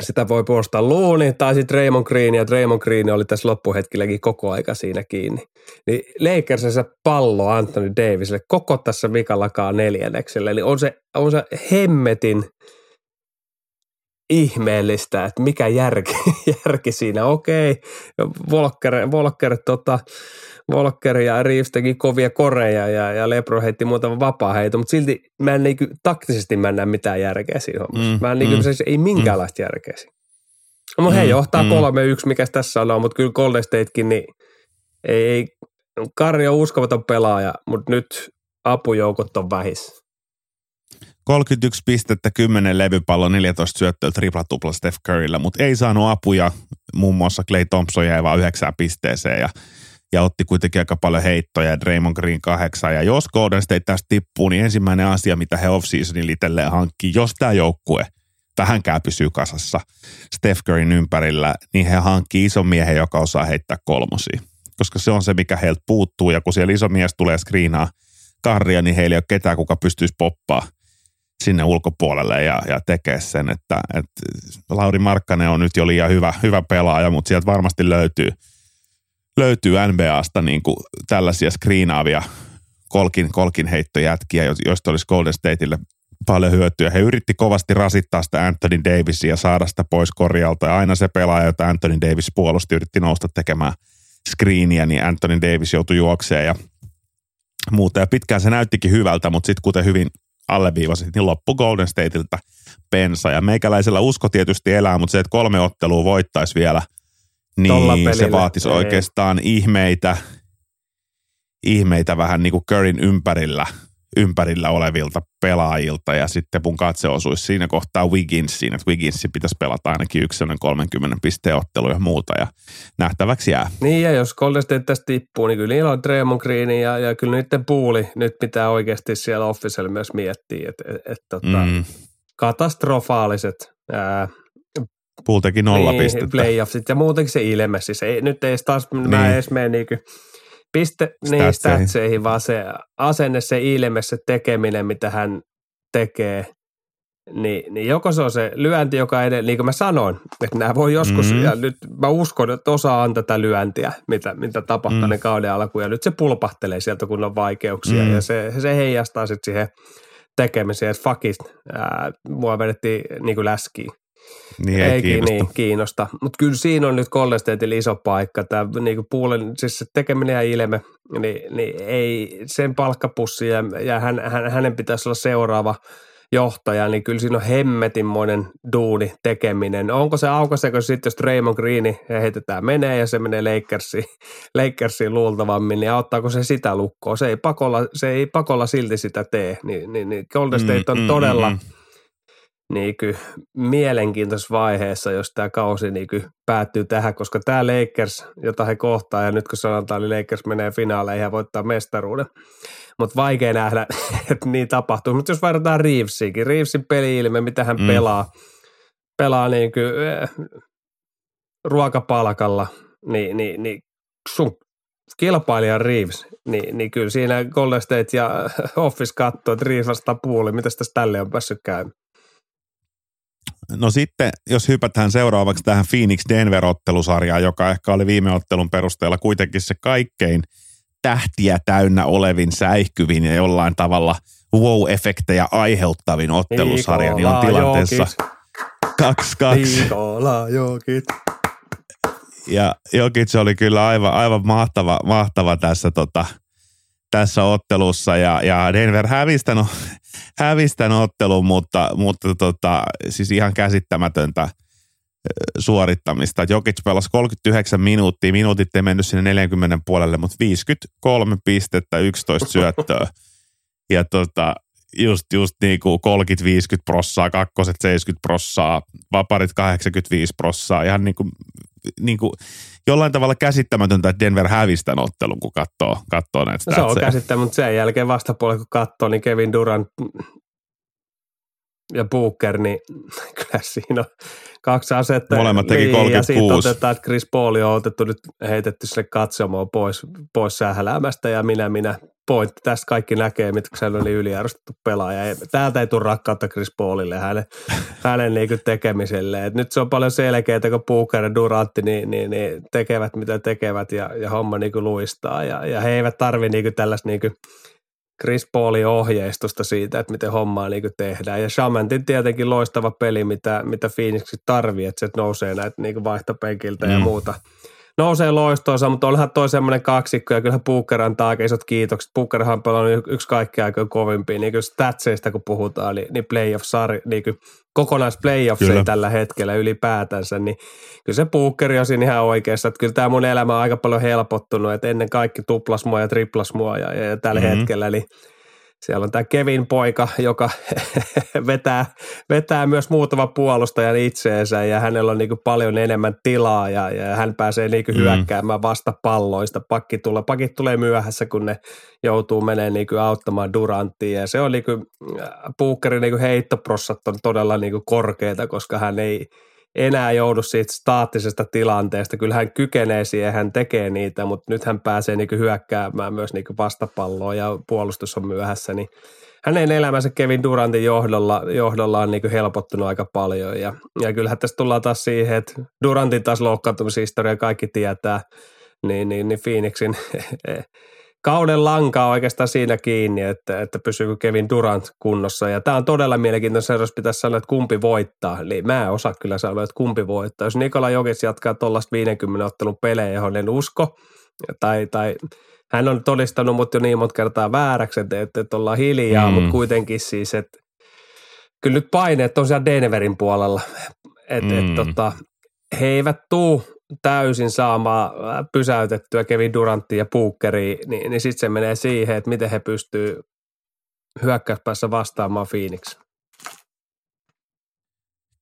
sitä voi puolustaa Luuni tai sitten Raymond Green, ja Raymond Green oli tässä loppuhetkilläkin koko aika siinä kiinni. Niin Lakersissa pallo Anthony Davisille koko tässä vikallakaan neljänneksellä, eli on se, on se hemmetin ihmeellistä, että mikä järki, järki siinä. Okei, Volker, Volker, tota, Volker ja Reeves teki kovia koreja ja, ja Lebron heitti muutaman vapaa heitä, mutta silti mä en niinku, taktisesti mä en näe mitään järkeä siinä hommassa. Mm, mä en niinku, mm, siis ei minkäänlaista mm. järkeä siinä. Mutta mm, he johtaa mm. 3-1, mikä tässä on, mutta kyllä Golden Statekin, niin ei, ei Karri on uskomaton pelaaja, mutta nyt apujoukot on vähissä. 31 pistettä, 10 levypallo, 14 syöttöä tripla-tupla Steph Curryllä, mutta ei saanut apuja. Muun muassa Clay Thompson jäi vain yhdeksään pisteeseen ja, ja otti kuitenkin aika paljon heittoja ja Draymond Green kahdeksan. Ja jos Golden State tästä tippuu, niin ensimmäinen asia, mitä he off-seasonin itselleen hankkii, jos tämä joukkue vähänkään pysyy kasassa Steph Curryn ympärillä, niin he hankkii ison miehen, joka osaa heittää kolmosia. Koska se on se, mikä heiltä puuttuu. Ja kun siellä iso mies tulee screenaa karria, niin heillä ei ole ketään, kuka pystyisi poppaa sinne ulkopuolelle ja, ja tekee sen, että, että Lauri Markkanen on nyt jo liian hyvä, hyvä pelaaja, mutta sieltä varmasti löytyy, löytyy NBAsta niin kuin tällaisia screenaavia kolkin, kolkin heittojätkiä, joista olisi Golden Stateille paljon hyötyä. He yritti kovasti rasittaa sitä Anthony Davisia saada sitä pois korjalta. Ja aina se pelaaja, jota Anthony Davis puolusti, yritti nousta tekemään screeniä, niin Anthony Davis joutui juokseen ja muuta. Ja pitkään se näyttikin hyvältä, mutta sitten kuten hyvin alleviivasit, niin loppu Golden Stateilta pensa. Ja meikäläisellä usko tietysti elää, mutta se, että kolme ottelua voittaisi vielä, niin se vaatisi oikeastaan ihmeitä, ihmeitä vähän niin kuin Curryn ympärillä, ympärillä olevilta pelaajilta. Ja sitten mun katse osuisi siinä kohtaa Wigginsiin, että Wigginsin pitäisi pelata ainakin yksi 30 pisteen ottelu ja muuta. Ja nähtäväksi jää. Niin ja jos Golden State tästä tippuu, niin kyllä niillä on Draymond Green ja, ja kyllä niiden puuli nyt pitää oikeasti siellä officelle myös miettiä, että et, et, tota, mm. katastrofaaliset ää, Pool teki nolla niin, pistettä. Playoffsit ja muutenkin se ilme. Siis ei, nyt ei taas, niin. mä edes mene niinku piste niin statseihin, vaan se asenne, se ilme, se tekeminen, mitä hän tekee – niin, niin joko se on se lyönti, joka edelleen, niin kuin mä sanoin, että nämä voi joskus, mm-hmm. ja nyt mä uskon, että osa on tätä lyöntiä, mitä, mitä tapahtuu mm. ne kauden alkuun, ja nyt se pulpahtelee sieltä, kun on vaikeuksia, mm. ja se, se heijastaa sitten siihen tekemiseen, että fuck it, ää, mua vedettiin niin kuin läskiin. Niin ei, ei kiinnosta. Niin, kiinnosta. Mutta kyllä siinä on nyt Golden iso paikka. Tämä niin puolen, siis se tekeminen ja ilme, niin, niin ei sen palkkapussi ja, ja hän, hän, hänen pitäisi olla seuraava – johtaja, niin kyllä siinä on hemmetinmoinen duuni tekeminen. Onko se aukaseko sitten, jos Raymond Greeni heitetään menee ja se menee Lakersiin, Lakersiin luultavammin, niin auttaako se sitä lukkoa? Se ei pakolla, se ei pakolla silti sitä tee. Niin, niin, niin Golden State on mm, mm todella mm, mm. Niin kuin, mielenkiintoisessa vaiheessa, jos tämä kausi niin kuin, päättyy tähän, koska tämä Lakers, jota he kohtaa, ja nyt kun sanotaan, niin Lakers menee finaaleihin ja voittaa mestaruuden, mutta vaikea nähdä, että niin tapahtuu. Mutta jos verrataan Reevesiinkin, Reevesin peli-ilme, mitä hän mm. pelaa, pelaa niin kuin, äh, ruokapalkalla, niin, niin, niin sun kilpailija Reeves, niin, niin kyllä siinä Golden State ja Office katsoo, että Reeves vastaa puoli, mitä tässä tälle on päässyt käymään. No sitten, jos hypätään seuraavaksi tähän Phoenix Denver-ottelusarjaan, joka ehkä oli viime ottelun perusteella kuitenkin se kaikkein – tähtiä täynnä olevin, säihkyvin ja jollain tavalla wow-efektejä aiheuttavin ottelusarja, niin on tilanteessa 2-2. Nikola Jokit. Ja Jokit oli kyllä aivan, aivan mahtava, mahtava tässä, tota, tässä ottelussa ja, ja Denver hävistänyt, hävistänyt ottelun, mutta, mutta tota, siis ihan käsittämätöntä – suorittamista. Jokic pelasi 39 minuuttia, minuutit ei mennyt sinne 40 puolelle, mutta 53 pistettä, 11 syöttöä. Ja tota, just, just niin kuin 30-50 prossaa, kakkoset 70 prossaa, vaparit 85 prossaa. Ihan niin kuin, niin kuin jollain tavalla käsittämätöntä, että Denver hävisi tämän ottelun, kun katsoo, katsoo näitä no, Se on käsittämätöntä, mutta sen jälkeen vastapuolella, kun katsoo, niin Kevin Durant ja Booker, niin kyllä siinä on kaksi asetta. Molemmat teki niin, 36. Ja sitten otetaan, että Chris Paul on otettu nyt heitetty sille katsomaan pois, pois sählämästä ja minä, minä pointti. Tästä kaikki näkee, mitkä se oli yliarvostettu pelaaja. Täältä ei tule rakkautta Chris Paulille hänen, hänen niin tekemiselle. Et nyt se on paljon selkeää, kun Booker ja Durantti niin, niin, niin tekevät mitä tekevät ja, ja homma niin luistaa. Ja, ja he eivät tarvitse niin tällaista niin Chris Paulin ohjeistusta siitä, että miten hommaa niin tehdään. Ja Shamantin tietenkin loistava peli, mitä, mitä Phoenix tarvii, että se nousee näitä niin vaihtopenkiltä mm. ja muuta – nousee loistoonsa, mutta olihan toi semmoinen kaksikko ja kyllähän Booker antaa aika isot kiitokset. Bookerhan on yksi kaikkea aika kovimpia, niin kuin statseista kun puhutaan, niin, niin playoff-sari, niin kuin kokonaisplayoffseja tällä hetkellä ylipäätänsä, niin kyllä se Booker on siinä ihan oikeassa, että kyllä tämä mun elämä on aika paljon helpottunut, että ennen kaikki tuplas mua ja triplas mua ja, ja tällä mm-hmm. hetkellä, eli siellä on tämä Kevin poika, joka vetää, vetää myös muutama puolustajan itseensä ja hänellä on niin kuin paljon enemmän tilaa ja, ja hän pääsee niin kuin mm. hyökkäämään vasta palloista. Pakki tulee, pakit tulee myöhässä, kun ne joutuu menemään niin kuin auttamaan Duranttia ja se on niin kuin, Puukkerin niin kuin heittoprossat on todella niin kuin korkeita, koska hän ei – enää joudu siitä staattisesta tilanteesta. Kyllä hän kykenee siihen, hän tekee niitä, mutta nyt hän pääsee niin hyökkäämään myös niin vastapalloa ja puolustus on myöhässä, niin hänen elämänsä Kevin Durantin johdolla, johdolla on niin helpottunut aika paljon. Ja, ja kyllähän tässä tullaan taas siihen, että Durantin taas loukkaantumishistoria kaikki tietää, niin, niin, niin Phoenixin kauden lanka on oikeastaan siinä kiinni, että, että pysyykö Kevin Durant kunnossa. Ja tämä on todella mielenkiintoista, jos pitäisi sanoa, että kumpi voittaa. Eli mä en osaa kyllä sanoa, että kumpi voittaa. Jos Nikola Jokis jatkaa tuollaista 50 ottelun pelejä, johon en usko, tai, tai hän on todistanut mut jo niin monta kertaa vääräksi, että, että, että ollaan hiljaa, mm. mutta kuitenkin siis, että kyllä nyt paineet on siellä Denverin puolella. Että mm. et, tota, he eivät tuu täysin saamaan äh, pysäytettyä Kevin Duranttia ja Pookeria, niin, niin sitten se menee siihen, että miten he pystyy hyökkäyspäässä vastaamaan Phoenix.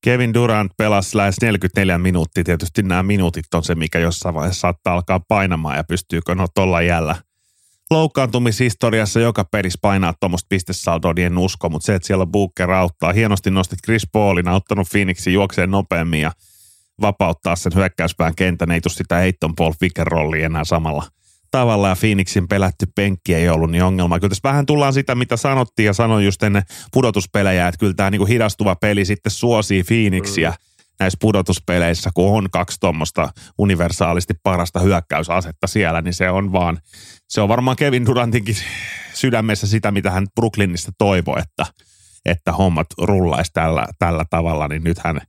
Kevin Durant pelasi lähes 44 minuuttia. Tietysti nämä minuutit on se, mikä jossain vaiheessa saattaa alkaa painamaan ja pystyykö no tuolla jällä loukkaantumishistoriassa joka pelissä painaa tuommoista pistesaldoa, niin en usko, mutta se, että siellä Booker auttaa. Hienosti nostit Chris Paulin, auttanut Phoenixin juokseen nopeammin ja – vapauttaa sen hyökkäyspään kentän, ei tule sitä Heiton Paul Ficker enää samalla tavalla ja Phoenixin pelätty penkki ei ollut niin ongelma. Kyllä tässä vähän tullaan sitä, mitä sanottiin ja sanoin just ennen pudotuspelejä, että kyllä tämä niinku hidastuva peli sitten suosii Phoenixia mm. näissä pudotuspeleissä, kun on kaksi tuommoista universaalisti parasta hyökkäysasetta siellä, niin se on vaan, se on varmaan Kevin Durantinkin sydämessä sitä, mitä hän Brooklynista toivoi, että, että hommat rullaisi tällä, tällä tavalla, niin nythän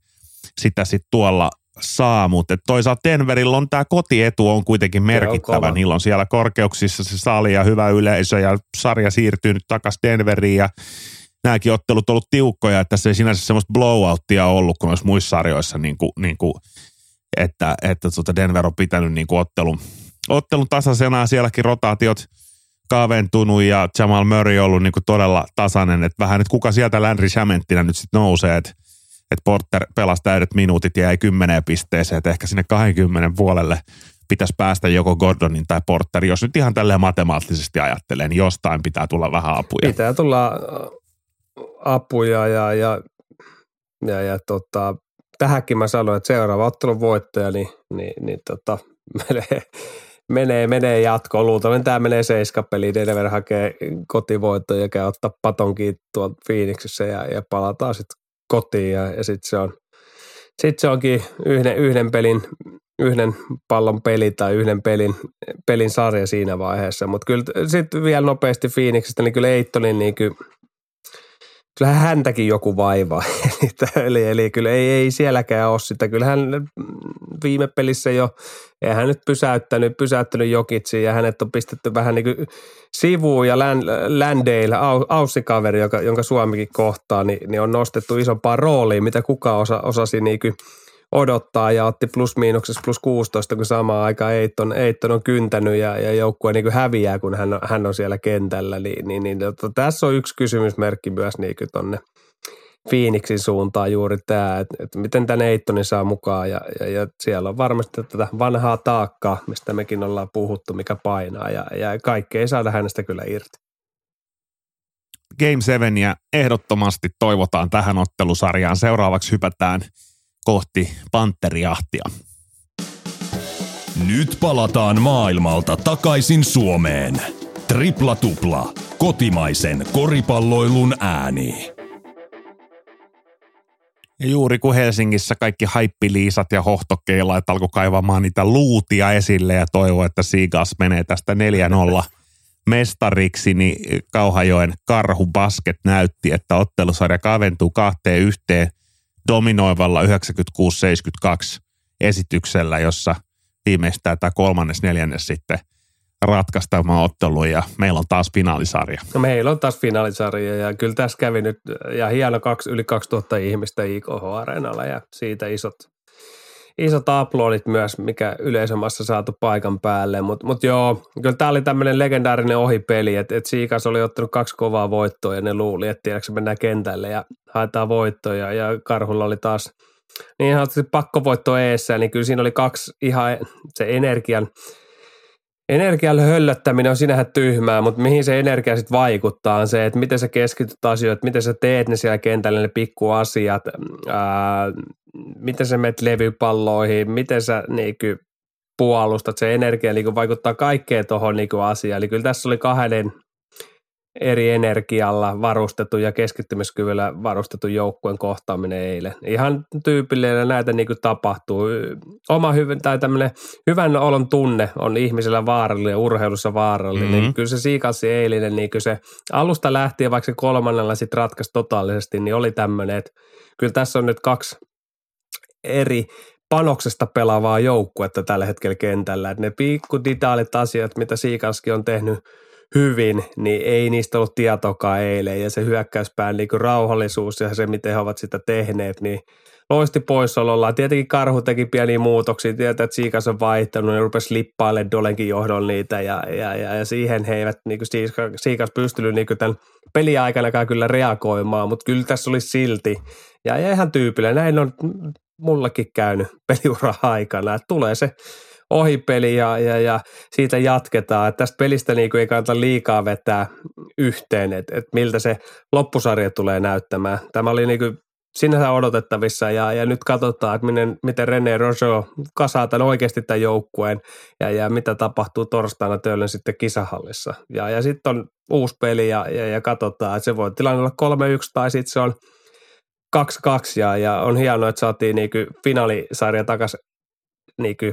sitä sitten tuolla saa, mutta toisaalta Denverillä on tämä kotietu on kuitenkin merkittävä. On Niillä on siellä korkeuksissa se sali ja hyvä yleisö ja sarja siirtyy nyt takaisin Denveriin ja nämäkin ottelut on ollut tiukkoja, että se ei sinänsä semmoista blowouttia ollut kuin noissa muissa sarjoissa, niin kuin, niin kuin, että, että tuota Denver on pitänyt niin kuin ottelun, ottelun tasaisena sielläkin rotaatiot kaventunut ja Jamal Murray on ollut niin kuin todella tasainen, että vähän nyt kuka sieltä Landry Shamenttina nyt sitten nousee, että että Porter pelasi täydet minuutit ja jäi kymmeneen pisteeseen, että ehkä sinne 20 puolelle pitäisi päästä joko Gordonin tai Porter. Jos nyt ihan tälleen matemaattisesti ajattelee, niin jostain pitää tulla vähän apuja. Pitää tulla äh, apuja ja, ja, ja, ja tota, tähänkin mä sanoin, että seuraava ottelun voittaja, niin, niin, niin tota, menee, menee, menee jatkoon. Luultavasti tämä menee seiskapeliin. Denver hakee kotivoittoja ja käy ottaa patonkin tuolta Phoenixissä ja, ja palataan sitten kotiin ja, ja sitten se on sitten se onkin yhden, yhden pelin, yhden pallon peli tai yhden pelin, pelin sarja siinä vaiheessa. Mutta kyllä sitten vielä nopeasti Phoenixista, niin kyllä Eittonin niin kyllä kyllähän häntäkin joku vaivaa. eli, eli kyllä ei, ei sielläkään ole sitä. Kyllähän viime pelissä jo, ei hän nyt pysäyttänyt, pysäyttänyt Jokitsiin ja hänet on pistetty vähän niin kuin sivuun ja Landale, Aussikaveri, jonka Suomikin kohtaa, niin, niin on nostettu isompaan rooliin, mitä kuka osa, osasi niin kuin odottaa ja otti plus miinuksessa plus 16, kun samaan aikaan Eitton, Eitton on kyntänyt ja, ja joukkue niin häviää, kun hän on, hän on siellä kentällä. Niin, niin, niin tota, tässä on yksi kysymysmerkki myös niin tuonne Phoenixin suuntaan juuri tämä, että, että miten tänne Eittonin saa mukaan ja, ja, ja siellä on varmasti tätä vanhaa taakkaa, mistä mekin ollaan puhuttu, mikä painaa ja, ja kaikkea ei saada hänestä kyllä irti. Game 7 ja ehdottomasti toivotaan tähän ottelusarjaan. Seuraavaksi hypätään – kohti panteriahtia. Nyt palataan maailmalta takaisin Suomeen. Tripla tupla, kotimaisen koripalloilun ääni. Ja juuri kun Helsingissä kaikki haippiliisat ja hohtokeilaat alkoi kaivamaan niitä luutia esille ja toivoi, että Seagas menee tästä 4-0 mestariksi, niin Kauhajoen Karhu Basket näytti, että ottelusarja kaventuu kahteen yhteen dominoivalla 96-72 esityksellä, jossa viimeistään tämä kolmannes neljännes sitten ratkaistamaan ottelu ja meillä on taas finaalisarja. No meillä on taas finaalisarja ja kyllä tässä kävi nyt ja hieno kaksi, yli 2000 ihmistä IKH-areenalla ja siitä isot, isot aplodit myös, mikä yleisömassa saatu paikan päälle. Mutta mut joo, kyllä tämä oli tämmöinen legendaarinen ohipeli, että et Siikas oli ottanut kaksi kovaa voittoa ja ne luuli, että tiedätkö mennään kentälle ja haetaan voittoja ja Karhulla oli taas niin ihan pakkovoitto eessä, niin kyllä siinä oli kaksi ihan se energian – Energian höllöttäminen on sinähän tyhmää, mutta mihin se energia sitten vaikuttaa on se, että miten sä keskityt asioihin, miten sä teet ne siellä kentällä ne pikkuasiat, ää, miten sä menet levypalloihin, miten sä niinku puolustat, se energia niinku vaikuttaa kaikkeen tuohon niinku asiaan. Eli kyllä tässä oli kahden eri energialla varustettu ja keskittymiskyvyllä varustettu joukkueen kohtaaminen eilen. Ihan tyypillinen näitä niin kuin tapahtuu. Oma hyvän, tai tämmöinen hyvän olon tunne on ihmisellä vaarallinen, urheilussa vaarallinen. Mm-hmm. Kyllä se siikassi eilinen, niin kyllä se alusta lähtien, vaikka se kolmannella sitten ratkaisi totaalisesti, niin oli tämmöinen, että kyllä tässä on nyt kaksi eri panoksesta pelaavaa joukkuetta tällä hetkellä kentällä. Että ne pikku asiat, mitä Siikaski on tehnyt – hyvin, niin ei niistä ollut tietoakaan eilen. Ja se hyökkäyspään niin rauhallisuus ja se, miten he ovat sitä tehneet, niin loisti poissaolollaan. Tietenkin Karhu teki pieniä muutoksia, tietää, että Siikas on vaihtanut, ja rupesi lippailemaan Dolenkin johdolla niitä, ja, ja, ja, ja siihen he eivät niin kuin Siikas pystynyt niin kuin tämän peliaikanakaan kyllä reagoimaan, mutta kyllä tässä oli silti. Ja, ihan tyypillinen, näin on mullakin käynyt peliura aikana, että tulee se ohipeli ja, ja, ja siitä jatketaan. Että tästä pelistä niin kuin ei kannata liikaa vetää yhteen, että, että miltä se loppusarja tulee näyttämään. Tämä oli niin kuin sinänsä odotettavissa ja, ja nyt katsotaan, että miten, miten René Rojo kasaa tämän oikeasti tämän joukkueen ja, ja mitä tapahtuu torstaina Töölön sitten kisahallissa. Ja, ja sitten on uusi peli ja, ja, ja katsotaan, että se voi tilanne olla 3-1 tai sitten se on 2-2 ja, ja on hienoa, että saatiin niinku finaalisarja takaisin niinku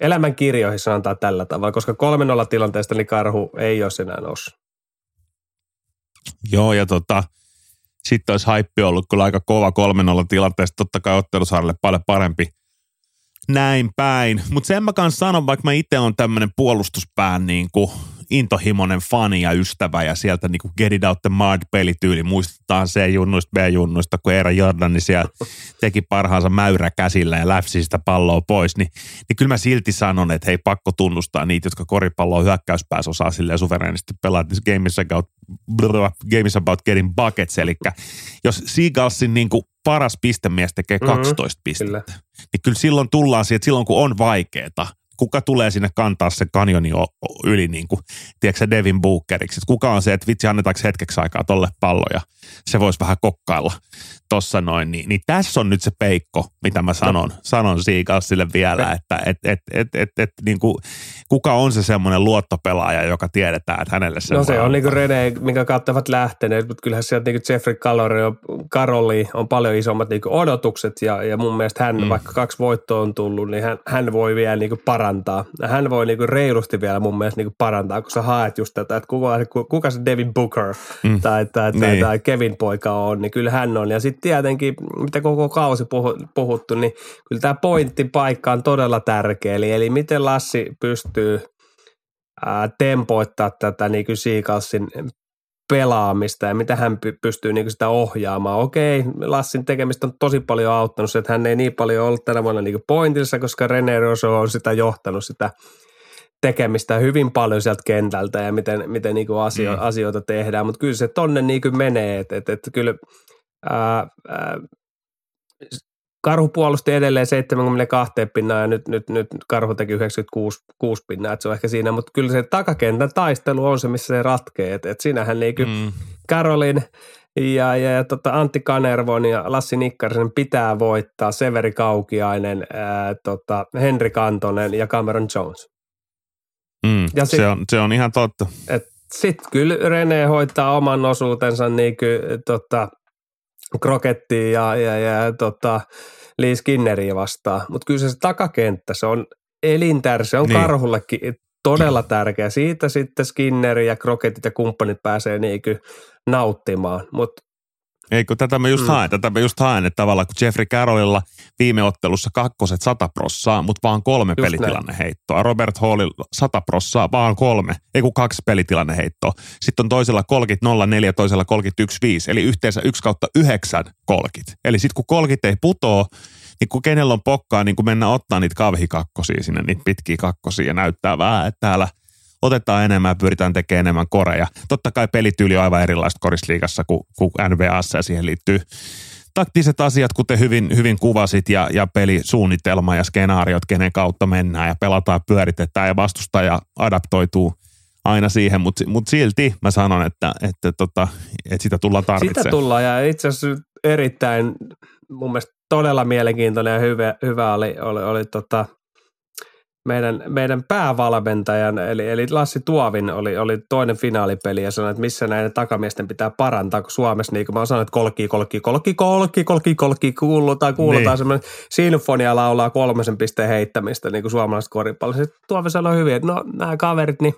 elämän kirjoihin sanotaan tällä tavalla, koska 3-0 tilanteesta niin karhu ei ole enää noussut. Joo, ja tota, sitten olisi haippi ollut kyllä aika kova 3-0 tilanteesta, totta kai ottelusarjalle paljon parempi. Näin päin. Mutta sen mä kanssa sanon, vaikka mä itse on tämmöinen puolustuspään niin kuin intohimoinen fani ja ystävä ja sieltä niin kuin Get It Out the Mud pelityyli. Muistetaan se junnuista B-junnuista, kun Eera Jordan niin siellä teki parhaansa mäyrä käsillä ja läpsi sitä palloa pois, niin, niin kyllä mä silti sanon, että hei pakko tunnustaa niitä, jotka koripalloa hyökkäyspäässä osaa silleen suverenisti pelaa, että game is about, game is about getting buckets, eli jos Seagalsin niin kuin paras pistemies tekee 12 mm-hmm, pistettä, kyllä. niin kyllä silloin tullaan siihen, että silloin kun on vaikeeta, kuka tulee sinne kantaa se kanjoni yli, niin kuin, tiedätkö Devin Bookeriksi. Että kuka on se, että vitsi annetaanko hetkeksi aikaa tolle palloja. Se voisi vähän kokkailla tossa noin. Niin, niin tässä on nyt se peikko, mitä mä sanon, no. sanon Siikassille vielä, että et, et, et, et, et, niin kuin, kuka on se semmoinen luottopelaaja, joka tiedetään, että hänelle se No se on niin kuin René, minkä kautta ovat lähteneet, mutta kyllähän sieltä niin kuin Jeffrey Calori ja Karoli on paljon isommat niin kuin odotukset ja, ja mun mielestä hän, mm. vaikka kaksi voittoa on tullut, niin hän, hän voi vielä niin kuin parantaa. Hän voi niin kuin reilusti vielä mun mielestä niin kuin parantaa, kun sä haet just tätä, että kuka, kuka se Devin Booker mm. tai, tai, tai, niin. tai Kevin poika on, niin kyllä hän on. Ja sitten tietenkin, mitä koko kausi puhuttu, niin kyllä tämä pointtipaikka on todella tärkeä. Eli, eli miten Lassi pystyy tempoittaa tätä niin kuin Siikalsin pelaamista ja mitä hän pystyy niin sitä ohjaamaan. Okei, Lassin tekemistä on tosi paljon auttanut se, että hän ei niin paljon ollut tänä vuonna niin pointissa, koska René Rosso on sitä johtanut sitä tekemistä hyvin paljon sieltä kentältä ja miten, miten niin asio, mm. asioita tehdään, mutta kyllä se tonne niin menee, että et, et kyllä ää, ää, Karhu puolusti edelleen 72 pinnaa ja nyt, nyt, nyt Karhu teki 96 pinnaa, että se on ehkä siinä, mutta kyllä se takakentän taistelu on se, missä se ratkee, että et siinähän niin mm. Karolin ja, ja, ja tota Antti Kanervon ja Lassi Nikkarisen pitää voittaa Severi Kaukiainen, ää, tota, Henri Kantonen ja Cameron Jones. Mm, ja sit, se, on, se on ihan totta. Sitten kyllä Rene hoitaa oman osuutensa niin kuin, tota, Krokettiin ja, ja, ja tota, Lee Skinneriä vastaan. Mutta kyllä se, se takakenttä, se on elintär, se on niin. karhullekin todella tärkeä. Siitä sitten Skinneri ja Kroketit ja kumppanit pääsee niin nauttimaan. Mutta ei kun tätä mä just mm. haen, tätä mä just haen, että tavallaan kun Jeffrey Carrollilla viime ottelussa kakkoset 100 prossaa, mutta vaan kolme just pelitilanne heittoa. Robert Hallilla 100 prossaa, vaan kolme, ei kun kaksi pelitilanne heittoa. Sitten on toisella kolkit 04, toisella kolkit 15, eli yhteensä 1 kautta 9 kolkit. Eli sitten kun kolkit ei putoo, niin kun kenellä on pokkaa, niin kun mennään ottaa niitä kavhikakkosia sinne, niitä pitkiä kakkosia ja näyttää vähän, että täällä – otetaan enemmän ja pyritään tekemään enemmän koreja. Totta kai pelityyli on aivan erilaista korisliigassa kuin, kuin NBAssa ja siihen liittyy taktiset asiat, kuten hyvin, hyvin kuvasit, ja, ja pelisuunnitelma ja skenaariot, kenen kautta mennään ja pelataan, pyöritetään ja vastustaja adaptoituu aina siihen, mutta mut silti mä sanon, että, että, tota, että sitä tullaan tarvitsemaan. Sitä tullaan ja itse asiassa erittäin mun mielestä todella mielenkiintoinen ja hyvä, hyvä oli, oli, oli tota, meidän, meidän päävalmentajan, eli, eli Lassi Tuovin oli, oli toinen finaalipeli ja sanoi, että missä näiden takamiesten pitää parantaa, kun Suomessa, niin kuin mä sanoin, että kolki, kolki, kolki, kolki, kolki, kolki, kuulutaan, kuulutaan niin. semmoinen sinfonia laulaa kolmesen pisteen heittämistä, niin kuin suomalaiset koripallossa. Tuovi sanoi hyvin, että no nämä kaverit, niin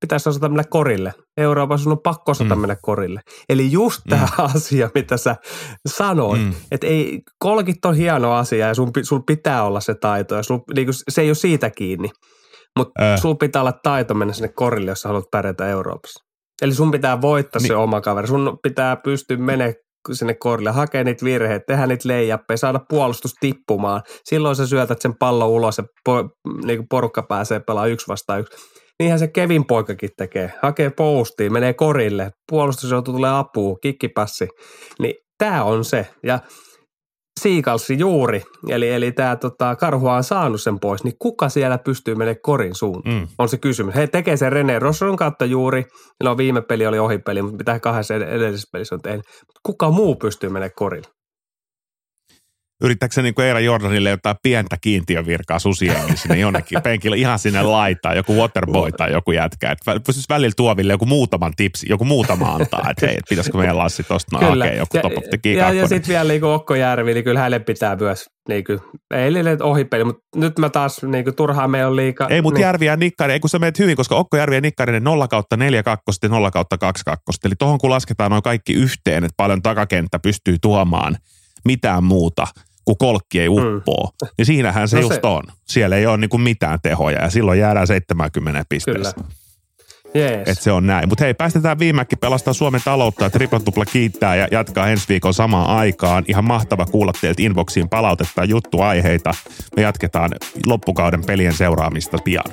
pitäisi osata mennä korille. Euroopassa on pakko osata mm. mennä korille. Eli just mm. tämä asia, mitä sä sanoit, mm. että ei, kolkit on hieno asia ja sun, sun pitää olla se taito ja sun, niin se ei ole siitä kiinni. Mutta äh. sun pitää olla taito mennä sinne korille, jos sä haluat pärjätä Euroopassa. Eli sun pitää voittaa niin. se oma kaveri. Sun pitää pystyä menemään sinne korille, hakea niitä virheitä, tehdä niitä leijappeja, saada puolustus tippumaan. Silloin sä syötät sen pallon ulos ja po, niin porukka pääsee pelaamaan yksi vastaan yksi. Niinhän se Kevin poikakin tekee. Hakee postiin, menee korille, puolustus joutuu tulee apuun, kikkipassi. Niin tämä on se. Ja Siikalsi juuri, eli, eli tämä tota, karhua on saanut sen pois, niin kuka siellä pystyy menemään korin suuntaan? Mm. On se kysymys. He tekee sen René Rosson kautta juuri. No viime peli oli ohipeli, mutta mitä kahdessa edellisessä pelissä on tehnyt. Kuka muu pystyy menemään korille? Yrittääkö se niin Eera Jordanille jotain pientä kiintiövirkaa susien sinne jonnekin penkille ihan sinne laitaa, joku waterboy tai joku jätkä. Että pystyisi välillä tuoville joku muutaman tipsi, joku muutama antaa, että hei, että pitäisikö meidän Lassi tosta no, okay, joku top of the Ja, ja sitten vielä niin Okko Järvi, niin kyllä hänelle pitää myös niin kuin, ei liian ohipeli, mutta nyt mä taas niin kuin, turhaan me on liikaa. Ei, mutta niin. Järvi ja Nikkainen, ei kun sä meet hyvin, koska Okko Järvi ja Nikkainen 0 kautta 4 kakkosta ja 0 kautta 2 kakkosta. Eli tohon kun lasketaan noin kaikki yhteen, että paljon takakenttä pystyy tuomaan mitään muuta – kun kolkki ei uppoo, mm. niin siinähän se no just se. on. Siellä ei ole niin kuin mitään tehoja ja silloin jäädään 70 pisteessä. Kyllä. Yes. Että se on näin. Mutta hei, päästetään viimekin pelastaa Suomen taloutta ja Triplatupla kiittää ja jatkaa ensi viikon samaan aikaan. Ihan mahtava kuulla teiltä inboxiin palautetta ja juttuaiheita. Me jatketaan loppukauden pelien seuraamista pian.